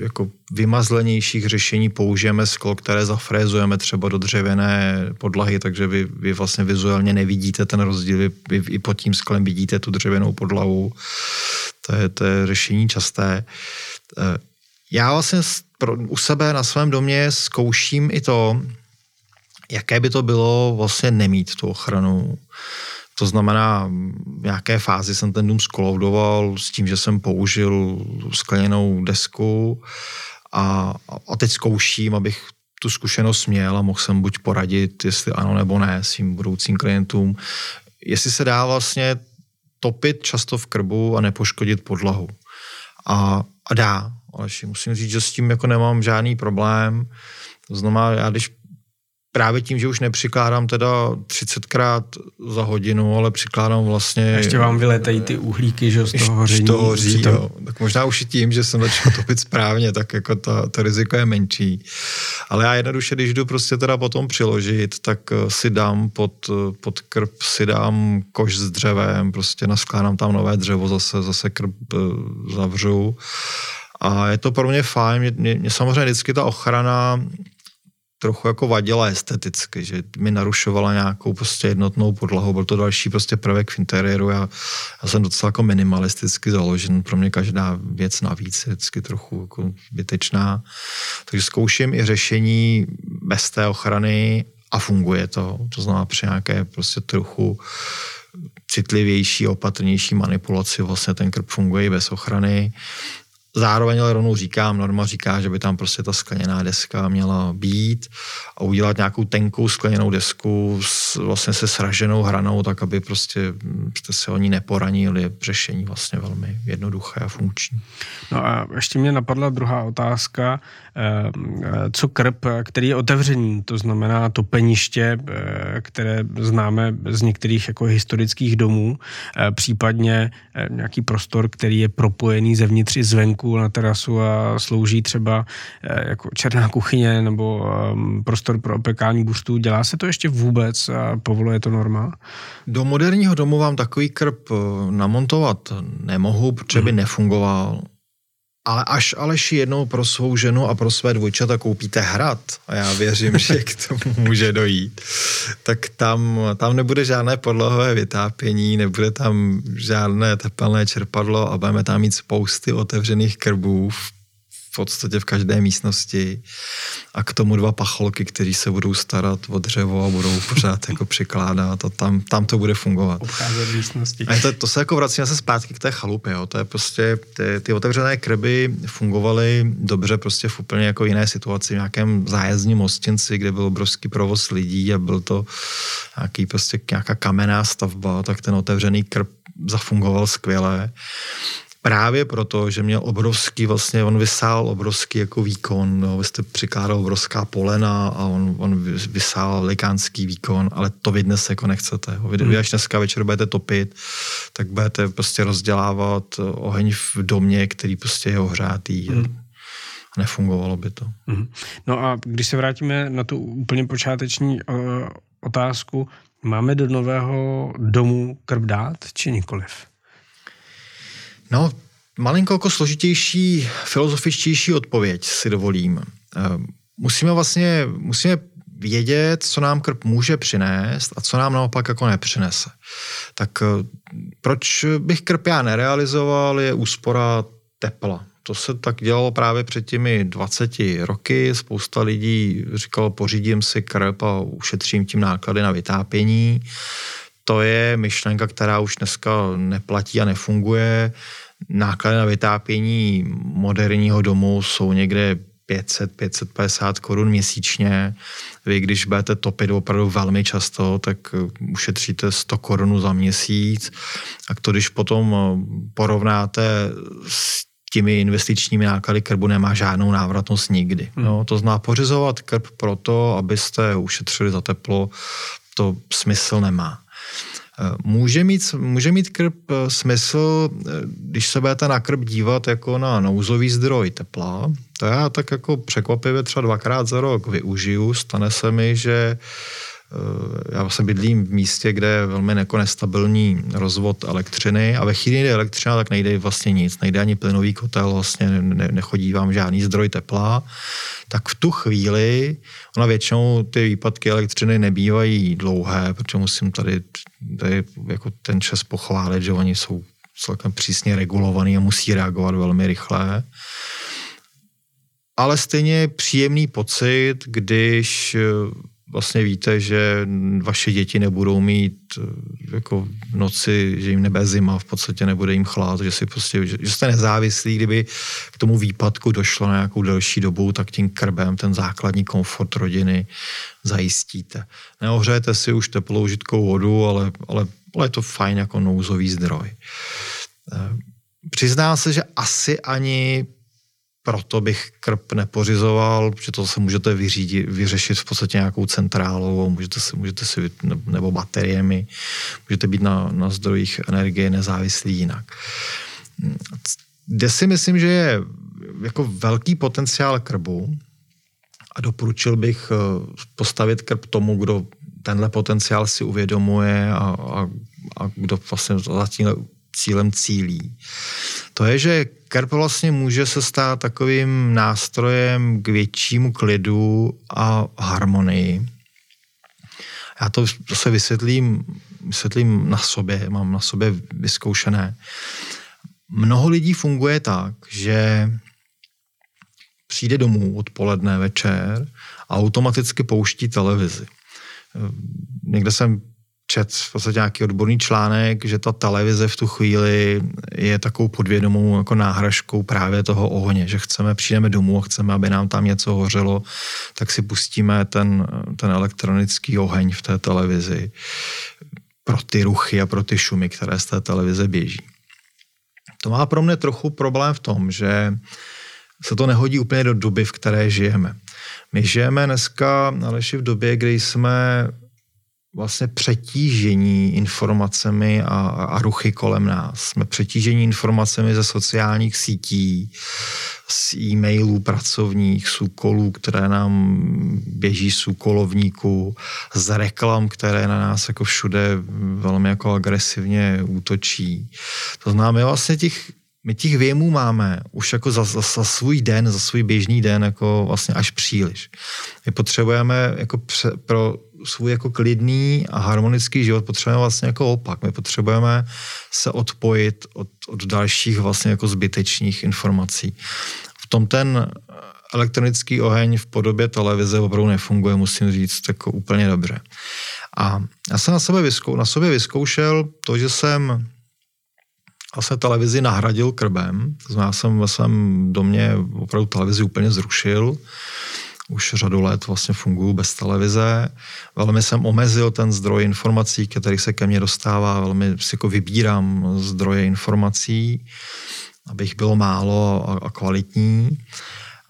jako vymazlenějších řešení použijeme sklo, které zafrézujeme třeba do dřevěné podlahy, takže vy, vy vlastně vizuálně nevidíte ten rozdíl, vy, vy i pod tím sklem vidíte tu dřevěnou podlahu to je, to je řešení časté. Eh, já vlastně u sebe na svém domě zkouším i to, jaké by to bylo vlastně nemít tu ochranu. To znamená, v nějaké fázi jsem ten dům skoloudoval s tím, že jsem použil skleněnou desku a, a teď zkouším, abych tu zkušenost měl a mohl jsem buď poradit, jestli ano nebo ne svým budoucím klientům, jestli se dá vlastně topit často v krbu a nepoškodit podlahu. A, a dá, ale musím říct, že s tím jako nemám žádný problém. To znamená, já když právě tím, že už nepřikládám teda 30krát za hodinu, ale přikládám vlastně... A ještě vám vyletají ty uhlíky, že z toho hoření. To hoří, jo. Tak možná už i tím, že jsem začal topit správně, tak jako to, to riziko je menší. Ale já jednoduše, když jdu prostě teda potom přiložit, tak eh, si dám pod, eh, pod krb, si dám koš s dřevem, prostě naskládám tam nové dřevo, zase, zase krb eh, zavřu. A je to pro mě fajn. Mě, mě, mě samozřejmě vždycky ta ochrana trochu jako vadila esteticky, že mi narušovala nějakou prostě jednotnou podlahu, byl to další prostě prvek v interiéru, já, já jsem docela jako minimalisticky založen, pro mě každá věc navíc je vždycky trochu jako zbytečná, takže zkouším i řešení bez té ochrany a funguje to, to znamená při nějaké prostě trochu citlivější, opatrnější manipulaci vlastně ten krb funguje i bez ochrany. Zároveň ale rovnou říkám, norma říká, že by tam prostě ta skleněná deska měla být a udělat nějakou tenkou skleněnou desku s, vlastně se sraženou hranou, tak aby prostě jste se o ní neporanili. Řešení vlastně velmi jednoduché a funkční. No a ještě mě napadla druhá otázka. Eh, co krb, který je otevřený, to znamená to peniště, eh, které známe z některých jako historických domů, eh, případně nějaký prostor, který je propojený zevnitř i zvenku na terasu a slouží třeba jako černá kuchyně nebo prostor pro opekání buřtů. Dělá se to ještě vůbec a povoluje to norma? Do moderního domu vám takový krb namontovat nemohu, protože by hmm. nefungoval ale až Aleši jednou pro svou ženu a pro své dvojčata koupíte hrad, a já věřím, *laughs* že k tomu může dojít, tak tam, tam nebude žádné podlohové vytápění, nebude tam žádné tepelné čerpadlo a budeme tam mít spousty otevřených krbů v podstatě v každé místnosti a k tomu dva pacholky, kteří se budou starat o dřevo a budou pořád jako přikládat a tam, tam to bude fungovat. Obcházet místnosti. A to, to se jako vrací se zpátky k té chalupě, jo. to je prostě, ty, ty otevřené krby fungovaly dobře prostě v úplně jako jiné situaci, v nějakém zájezdním hostinci, kde byl obrovský provoz lidí a byl to nějaký prostě nějaká kamenná stavba, tak ten otevřený krb zafungoval skvěle právě proto, že měl obrovský, vlastně on vysál obrovský jako výkon, no, vy jste přikládal obrovská polena a on, on vysál velikánský výkon, ale to vy dnes jako nechcete. Vy, hmm. vy až dneska večer budete topit, tak budete prostě rozdělávat oheň v domě, který prostě je ohřátý. Hmm. A nefungovalo by to. Hmm. No a když se vrátíme na tu úplně počáteční uh, otázku, máme do nového domu krb dát, či nikoliv? No, malinko jako složitější, filozofičtější odpověď si dovolím. Eh, musíme vlastně, musíme vědět, co nám krb může přinést a co nám naopak jako nepřinese. Tak eh, proč bych krb já nerealizoval, je úspora tepla. To se tak dělalo právě před těmi 20 roky. Spousta lidí říkalo, pořídím si krb a ušetřím tím náklady na vytápění to je myšlenka, která už dneska neplatí a nefunguje. Náklady na vytápění moderního domu jsou někde 500-550 korun měsíčně. Vy, když budete topit opravdu velmi často, tak ušetříte 100 korun za měsíc. A to, když potom porovnáte s těmi investičními náklady krbu nemá žádnou návratnost nikdy. Hmm. No, to zná pořizovat krb proto, abyste ušetřili za teplo, to smysl nemá. Může mít, může mít krb eh, smysl, eh, když se budete na krb dívat jako na nouzový zdroj tepla. To já tak jako překvapivě třeba dvakrát za rok využiju. Stane se mi, že Eh, já vlastně bydlím v místě, kde je velmi jako nestabilní rozvod elektřiny a ve chvíli, kdy je elektřina, tak nejde vlastně nic, nejde ani plynový kotel, vlastně ne, nechodí vám žádný zdroj tepla, tak v tu chvíli, ona většinou ty výpadky elektřiny nebývají dlouhé, protože musím tady, tady jako ten čas pochválit, že oni jsou celkem přísně regulovaný a musí reagovat velmi rychle. Ale stejně příjemný pocit, když vlastně víte, že vaše děti nebudou mít eh, jako v noci, že jim nebe zima, v podstatě nebude jim chlad, že si prostě, že, že jste nezávislí, kdyby k tomu výpadku došlo na nějakou delší dobu, tak tím krbem ten základní komfort rodiny zajistíte. Neohřejete si už teplou žitkou vodu, ale, ale, ale je to fajn jako nouzový zdroj. Eh, přizná se, že asi ani proto bych krp nepořizoval, protože to se můžete vyřídit, vyřešit v podstatě nějakou centrálou, můžete si, můžete si nebo bateriemi, můžete být na, na zdrojích energie nezávislí jinak. Kde si myslím, že je jako velký potenciál krbu a doporučil bych eh, postavit krb tomu, kdo tenhle potenciál si uvědomuje a, a, a kdo vlastně za tím cílem cílí. To je, že Kerp vlastně může se stát takovým nástrojem k většímu klidu a harmonii. Já to se vysvětlím, vysvětlím na sobě, mám na sobě vyzkoušené. Mnoho lidí funguje tak, že přijde domů odpoledne, večer a automaticky pouští televizi. Někde jsem čet v podstatě nějaký odborný článek, že ta televize v tu chvíli je takovou podvědomou jako náhražkou právě toho ohně, že chceme, přijdeme domů a chceme, aby nám tam něco hořelo, tak si pustíme ten, ten elektronický oheň v té televizi pro ty ruchy a pro ty šumy, které z té televize běží. To má pro mě trochu problém v tom, že se to nehodí úplně do doby, v které žijeme. My žijeme dneska, Aleši, v době, kdy jsme vlastně přetížení informacemi a, a ruchy kolem nás. Jsme přetížení informacemi ze sociálních sítí, z e-mailů pracovních, z úkolů, které nám běží z úkolovníků, z reklam, které na nás jako všude velmi jako agresivně útočí. To znamená, vlastně těch my těch věmů máme už jako za, za, za svůj den, za svůj běžný den jako vlastně až příliš. My potřebujeme jako pře, pro svůj jako klidný a harmonický život potřebujeme vlastně jako opak. My potřebujeme se odpojit od, od dalších vlastně jako zbytečných informací. V tom ten elektronický oheň v podobě televize opravdu nefunguje, musím říct, jako úplně dobře. A já jsem na, sebe vyskou, na sobě vyzkoušel to, že jsem vlastně televizi nahradil krbem. To znamená, jsem ve svém domě opravdu televizi úplně zrušil. Už řadu let vlastně funguji bez televize. Velmi jsem omezil ten zdroj informací, který se ke mně dostává. Velmi si jako vybírám zdroje informací, abych bylo málo a, a kvalitní.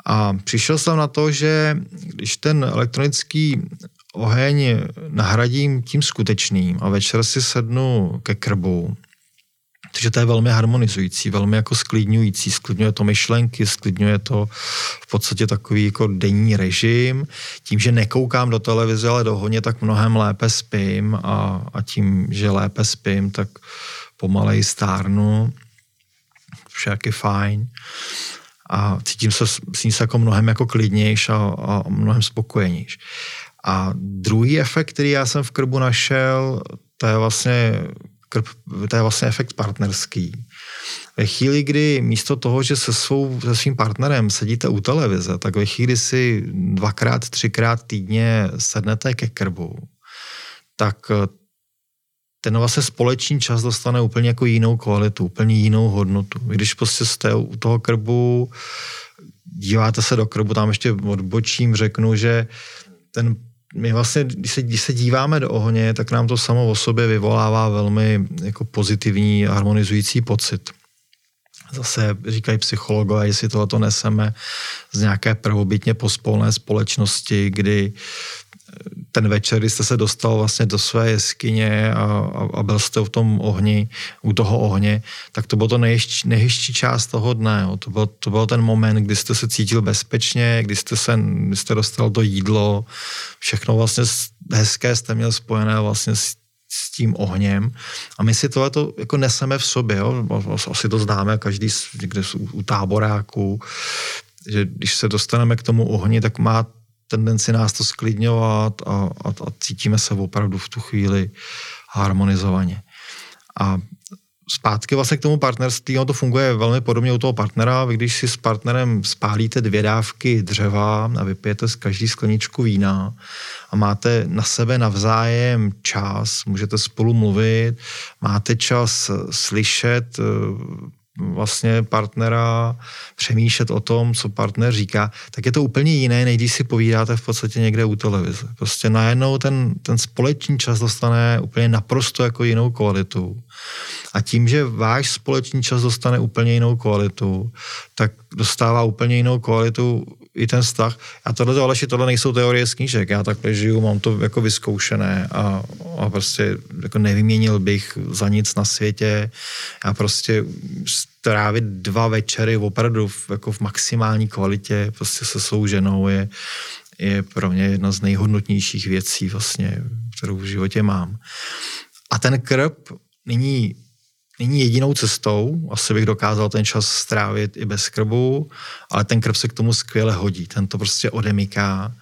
A přišel jsem na to, že když ten elektronický oheň nahradím tím skutečným a večer si sednu ke krbu, takže to je velmi harmonizující, velmi jako sklidňující. Sklidňuje to myšlenky, sklidňuje to v podstatě takový jako denní režim. Tím, že nekoukám do televize, ale do honě, tak mnohem lépe spím a, a tím, že lépe spím, tak pomalej stárnu. Však je fajn. A cítím se s ní se jako mnohem jako klidnější a, a mnohem spokojenější. A druhý efekt, který já jsem v krbu našel, to je vlastně to je vlastně efekt partnerský. Ve chvíli, kdy místo toho, že se, svou, se svým partnerem sedíte u televize, tak ve chvíli si dvakrát, třikrát týdně sednete ke krbu, tak eh, ten vlastně společný čas dostane úplně jako jinou kvalitu, úplně jinou hodnotu. Když prostě jste u toho krbu, díváte se do krbu, tam ještě odbočím, řeknu, že ten my vlastně, když se, když se díváme do ohně, tak nám to samo o sobě vyvolává velmi jako pozitivní harmonizující pocit. Zase říkají psychologové, jestli tohle neseme z nějaké prvobytně pospolné společnosti, kdy ten večer, kdy jste se dostal vlastně do své jeskyně a, a, a byl jste v tom ohni, u toho ohně, tak to bylo to nejhezčí, část toho dne. Jo. To, byl, to byl ten moment, kdy jste se cítil bezpečně, kdy jste, se, kdy jste dostal to jídlo, všechno vlastně hezké jste měl spojené vlastně s, s tím ohněm. A my si tohle jako neseme v sobě. Jo. Asi to známe každý někde u, u táboráku, že když se dostaneme k tomu ohni, tak má tendenci nás to sklidňovat a, a, a cítíme se opravdu v tu chvíli harmonizovaně. A zpátky vlastně k tomu partnerství, ono to funguje velmi podobně u toho partnera. Vy když si s partnerem spálíte dvě dávky dřeva a vypijete z každý skleničku vína a máte na sebe navzájem čas, můžete spolu mluvit, máte čas slyšet vlastně partnera přemýšlet o tom, co partner říká, tak je to úplně jiné, než když si povídáte v podstatě někde u televize. Prostě najednou ten, ten společný čas dostane úplně naprosto jako jinou kvalitu. A tím, že váš společný čas dostane úplně jinou kvalitu, tak dostává úplně jinou kvalitu i ten vztah. A tohle, Aleši, tohle nejsou teorie z knížek. Já takhle žiju, mám to jako vyzkoušené a, a prostě jako nevyměnil bych za nic na světě. Já prostě strávit dva večery opravdu v, jako v maximální kvalitě prostě se svou ženou je, je pro mě jedna z nejhodnotnějších věcí vlastně, kterou v životě mám. A ten krb není není jedinou cestou, asi bych dokázal ten čas strávit i bez krbu, ale ten krb se k tomu skvěle hodí, ten to prostě odemyká,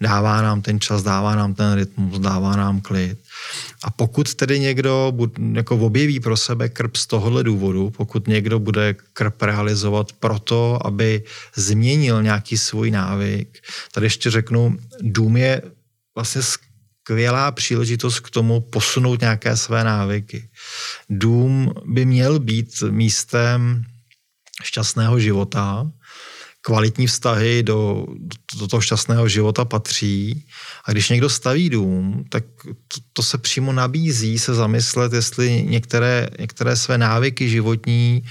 dává nám ten čas, dává nám ten rytmus, dává nám klid. A pokud tedy někdo jako objeví pro sebe krb z tohohle důvodu, pokud někdo bude krb realizovat proto, aby změnil nějaký svůj návyk, tady ještě řeknu, dům je vlastně skvělá příležitost k tomu posunout nějaké své návyky. Dům by měl být místem šťastného života, kvalitní vztahy do, do toho šťastného života patří. A když někdo staví dům, tak to, to se přímo nabízí se zamyslet, jestli některé, některé své návyky životní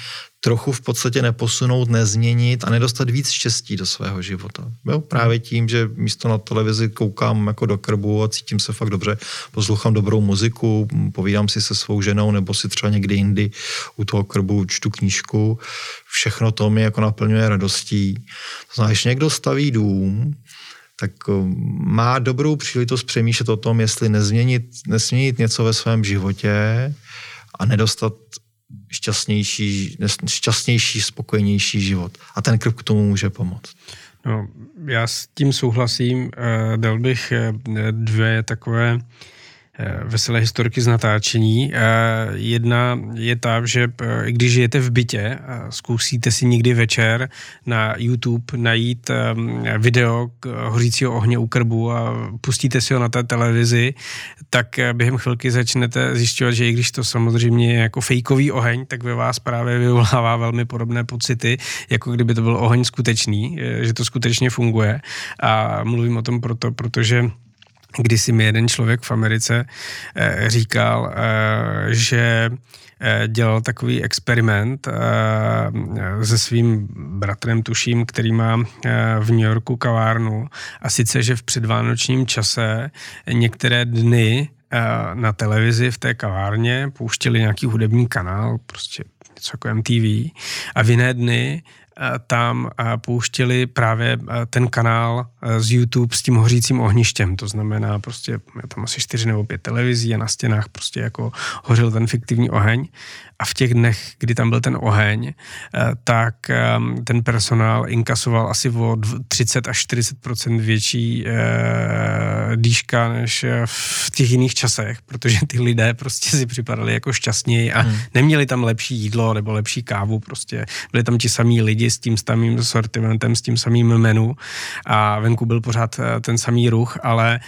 trochu v podstatě neposunout, nezměnit a nedostat víc štěstí do svého života. Jo? Právě tím, že místo na televizi koukám jako do krbu a cítím se fakt dobře, poslouchám dobrou muziku, povídám si se svou ženou nebo si třeba někdy jindy u toho krbu čtu knížku. Všechno to mi jako naplňuje radostí. To znamená, když někdo staví dům, tak eh, má dobrou příležitost přemýšlet o tom, jestli nezměnit, nezměnit něco ve svém životě a nedostat šťastnější, šťastnější, spokojenější život. A ten krb k tomu může pomoct. No, já s tím souhlasím. Eh, dal bych eh, dvě takové veselé historky z natáčení. Eh, jedna je ta, že eh, když žijete v bytě, zkusíte si někdy večer na YouTube najít video k hořícího ohně u krbu a pustíte si ho na té televizi, tak během chvilky začnete zjišťovat, že i když to samozřejmě je jako fejkový oheň, tak ve vás právě vyvolává velmi podobné pocity, jako kdyby to byl oheň skutečný, že to skutečně funguje. A mluvím o tom proto, protože si mi jeden člověk v Americe eh, říkal, eh, že eh, dělal takový experiment se svým bratrem, tuším, který má v New Yorku kavárnu. A sice, že v předvánočním čase některé dny na televizi v té kavárně pouštěli nějaký hudební kanál, prostě něco jako MTV, a v jiné dny tam pouštěli právě ten kanál z YouTube s tím hořícím ohništěm. To znamená prostě, tam asi čtyři nebo pět televizí a na stěnách prostě jako hořel ten fiktivní oheň a v těch dnech, kdy tam byl ten oheň, eh, tak ehm, ten personál inkasoval asi o 30 až 40% větší eh, dýška než eh, v těch jiných časech, protože ty lidé prostě si připadali jako šťastněji a hmm. neměli tam lepší jídlo nebo lepší kávu, prostě byli tam ti samí lidi s tím samým sortimentem, s tím samým menu a venku byl pořád ten samý ruch, ale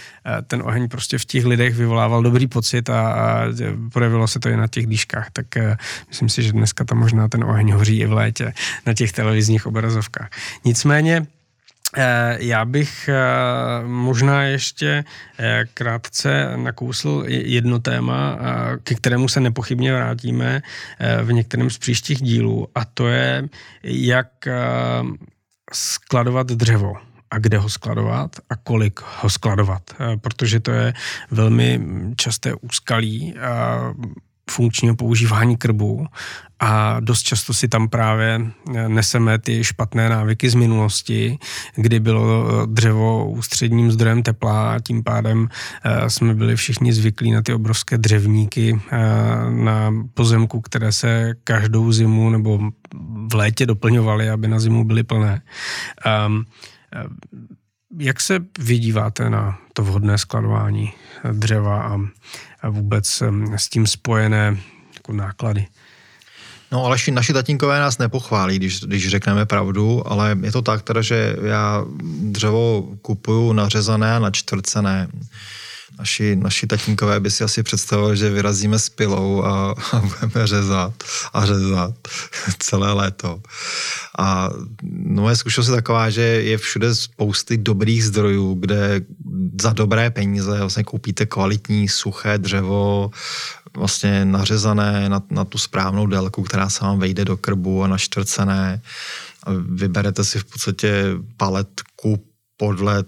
ten oheň prostě v těch lidech vyvolával dobrý pocit a, a projevilo se to i na těch dýškách, tak Myslím si, že dneska tam možná ten oheň hoří i v létě na těch televizních obrazovkách. Nicméně eh, já bych eh, možná ještě eh, krátce nakousl jedno téma, ke kterému se nepochybně vrátíme v některém z příštích dílů a to je, jak skladovat dřevo a kde ho skladovat a kolik ho skladovat, protože to je velmi časté úskalí funkčního používání krbu a dost často si tam právě eh, neseme ty špatné návyky z minulosti, kdy bylo eh, dřevo ústředním zdrojem tepla a tím pádem eh, jsme byli všichni zvyklí na ty obrovské dřevníky na pozemku, které se každou zimu nebo v létě doplňovaly, aby na zimu byly plné. Um, jak se vydíváte na to vhodné skladování dřeva a vůbec s tím spojené jako náklady? No ale naši tatínkové nás nepochválí, když, když řekneme pravdu, ale je to tak teda, že já dřevo kupuju nařezané a načtvrcené naši, naši tatínkové by si asi představovali, že vyrazíme s pilou a, *laughs* a budeme řezat a řezat celé léto. A moje zkušenost je taková, že je všude spousty dobrých zdrojů, kde za dobré peníze vlastně koupíte kvalitní suché dřevo, vlastně nařezané na, na tu správnou délku, která se vám vejde do krbu a naštvrcené. Vyberete si v podstatě paletku podle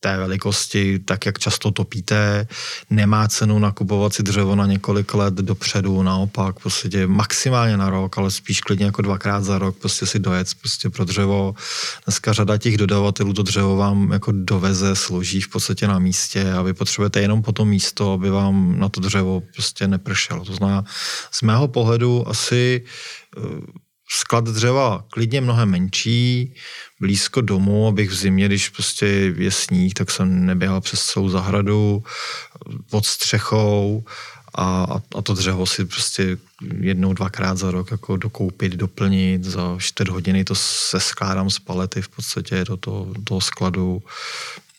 té velikosti, tak jak často topíte, nemá cenu nakupovat si dřevo na několik let dopředu, naopak, prostě maximálně na rok, ale spíš klidně jako dvakrát za rok, prostě si dojet prostě pro dřevo. Dneska řada těch dodavatelů to dřevo vám jako doveze, složí v podstatě na místě a vy potřebujete jenom po to místo, aby vám na to dřevo prostě nepršelo. To znamená, z mého pohledu asi eh, sklad dřeva klidně mnohem menší, blízko domu, abych v zimě, když prostě je sníh, tak jsem neběhal přes celou zahradu pod střechou a, a to dřevo si prostě jednou, dvakrát za rok jako dokoupit, doplnit, za čtvrt hodiny to se skládám z palety v podstatě do toho, do toho skladu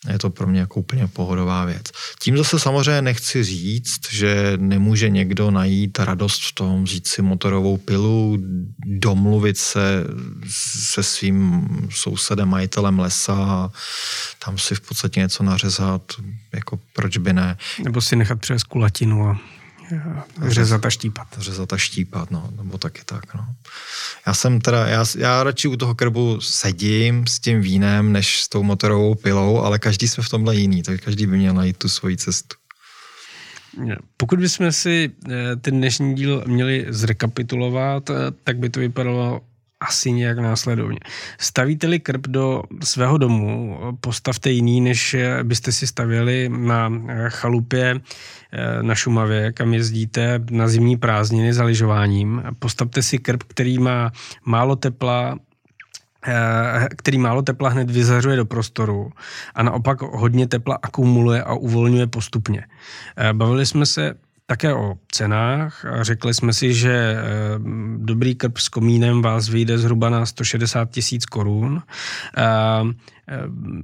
Je to pro mě jako úplně pohodová věc. Tím zase samozřejmě nechci říct, že nemůže někdo najít radost v tom, říct si motorovou pilu, domluvit se se svým sousedem, majitelem lesa, tam si v podstatě něco nařezat, jako proč by ne. Nebo si nechat přes kulatinu a řezat a štípat. Řezat a štípat, no, nebo taky tak, no. Já jsem teda, já, já radši u toho krbu sedím s tím vínem, než s tou motorovou pilou, ale každý jsme v tomhle jiný, tak každý by měl najít tu svoji cestu. Pokud bychom si eh, ten dnešní díl měli zrekapitulovat, eh, tak by to vypadalo asi nějak následovně. Stavíte-li krb do svého domu, postavte jiný, než byste si stavěli na chalupě eh, na Šumavě, kam jezdíte na zimní prázdniny za lyžováním. Postavte si krb, který má málo tepla, eh, který málo tepla hned vyzařuje do prostoru a naopak hodně tepla akumuluje a uvolňuje postupně. Eh, bavili jsme se také o cenách. Řekli jsme si, že eh, dobrý krb s komínem vás vyjde zhruba na 160 tisíc korun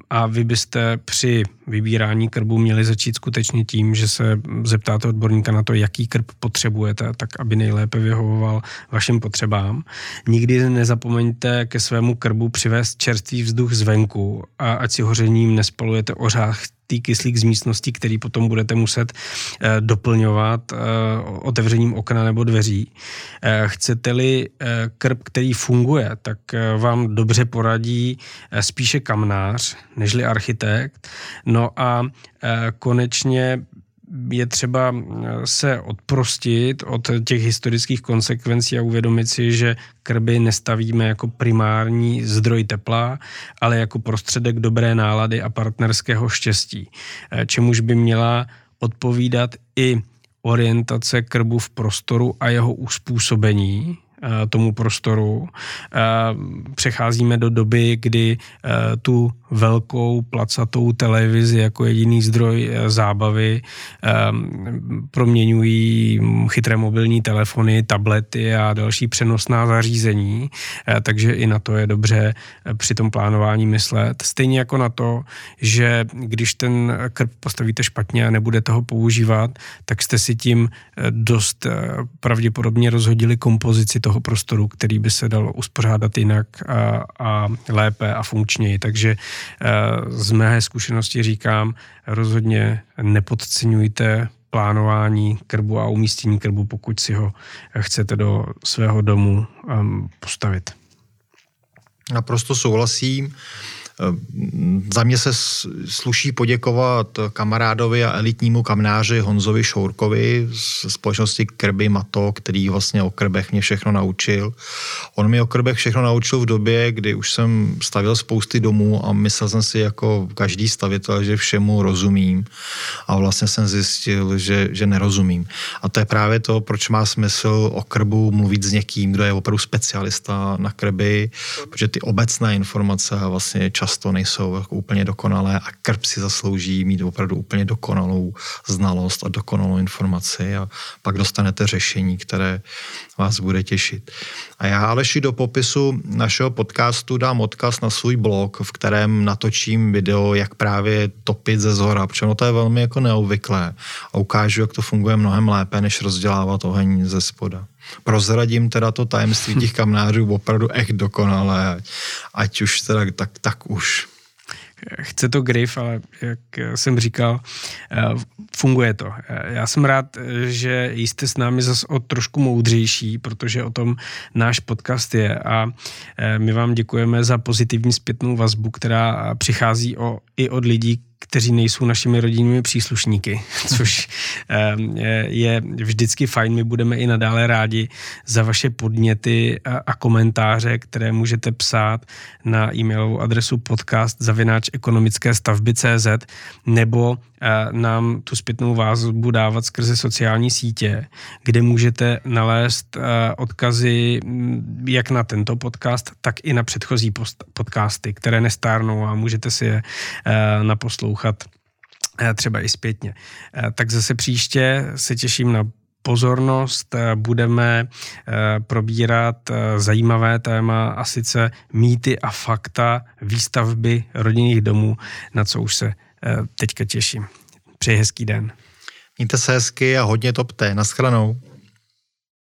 a vy byste při vybírání krbu měli začít skutečně tím, že se zeptáte odborníka na to, jaký krb potřebujete, tak aby nejlépe vyhovoval vašim potřebám. Nikdy nezapomeňte ke svému krbu přivést čerstvý vzduch zvenku a ať si hořením nespalujete ořách tý kyslík z místnosti, který potom budete muset eh, doplňovat eh, otevřením okna nebo dveří. Eh, chcete-li krb, který funguje, tak vám dobře poradí spíše kamnář, nežli architekt. No a konečně je třeba eh, se odprostit od těch historických konsekvencí a uvědomit si, že krby nestavíme jako primární zdroj tepla, ale jako prostředek dobré nálady a partnerského štěstí, eh, čemuž by měla odpovídat i orientace krbu v prostoru a jeho uspůsobení, Eh, tomu prostoru. Eh, přecházíme do doby, kdy eh, tu velkou placatou televizi jako jediný zdroj zábavy proměňují chytré mobilní telefony, tablety a další přenosná zařízení, takže i na to je dobře při tom plánování myslet. Stejně jako na to, že když ten krb postavíte špatně a nebudete ho používat, tak jste si tím dost pravděpodobně rozhodili kompozici toho prostoru, který by se dal uspořádat jinak a, a lépe a funkčněji. Takže e, z mé zkušenosti říkám, rozhodně nepodceňujte plánování krbu a umístění krbu, pokud si ho chcete do svého domu um, postavit. Naprosto souhlasím. Za mě se sluší poděkovat kamarádovi a elitnímu kamnáři Honzovi Šourkovi z společnosti Krby Mato, který vlastně o krbech mě všechno naučil. On mi o krbech všechno naučil v době, kdy už jsem stavil spousty domů a myslel jsem si jako každý stavitel, že všemu rozumím a vlastně jsem zjistil, že, že nerozumím. A to je právě to, proč má smysl o krbu mluvit s někým, kdo je opravdu specialista na krby, protože ty obecné informace vlastně čas často nejsou jako úplně dokonalé a krb si zaslouží mít opravdu úplně dokonalou znalost a dokonalou informaci a pak dostanete řešení, které vás bude těšit. A já Aleši do popisu našeho podcastu dám odkaz na svůj blog, v kterém natočím video, jak právě topit ze zhora, protože to je velmi jako neobvyklé a ukážu, jak to funguje mnohem lépe, než rozdělávat oheň ze spoda. Prozradím teda to tajemství těch kamnářů opravdu echt dokonale, ať už teda tak, tak už. Chce to grif, ale jak jsem říkal, eh, funguje to. Eh, já jsem rád, že jste s námi zase o trošku moudřejší, protože o tom náš podcast je. A eh, my vám děkujeme za pozitivní zpětnou vazbu, která přichází o, i od lidí, kteří nejsou našimi rodinnými příslušníky, *laughs* což je vždycky fajn. My budeme i nadále rádi za vaše podněty a komentáře, které můžete psát na e-mailovou adresu podcast zavináč ekonomické stavby CZ nebo nám tu zpětnou vazbu dávat skrze sociální sítě, kde můžete nalézt odkazy jak na tento podcast, tak i na předchozí podcasty, které nestárnou a můžete si je naposlouchat třeba i zpětně. Tak zase příště se těším na pozornost. Budeme probírat zajímavé téma a sice mýty a fakta výstavby rodinných domů, na co už se teďka těším. Přeji hezký den. Mějte se hezky a hodně topte. Naschledanou.